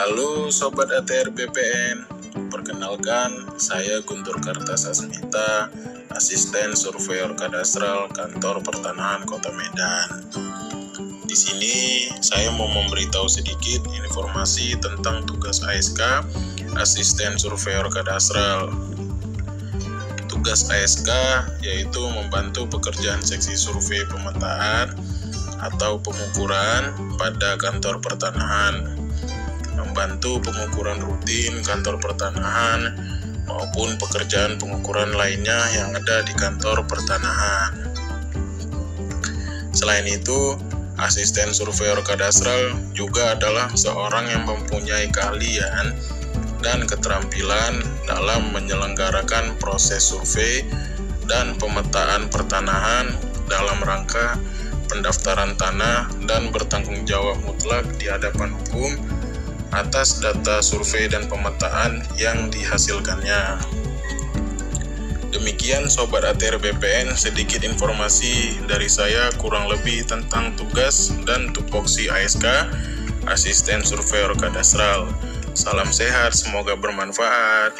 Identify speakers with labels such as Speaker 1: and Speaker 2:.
Speaker 1: Sobat ATR BPN, perkenalkan saya Guntur Kartasasmita, asisten surveyor kadastral kantor pertanahan Kota Medan. Di sini saya mau memberitahu sedikit informasi tentang tugas ASK, asisten surveyor kadastral. Tugas ASK yaitu membantu pekerjaan seksi survei pemetaan atau pengukuran pada kantor pertanahan membantu pengukuran rutin kantor pertanahan maupun pekerjaan pengukuran lainnya yang ada di kantor pertanahan. Selain itu, asisten surveyor kadastral juga adalah seorang yang mempunyai keahlian dan keterampilan dalam menyelenggarakan proses survei dan pemetaan pertanahan dalam rangka pendaftaran tanah dan bertanggung jawab mutlak di hadapan hukum atas data survei dan pemetaan yang dihasilkannya. Demikian Sobat ATR BPN, sedikit informasi dari saya kurang lebih tentang tugas dan tupoksi ASK, Asisten Surveyor Kadastral. Salam sehat, semoga bermanfaat.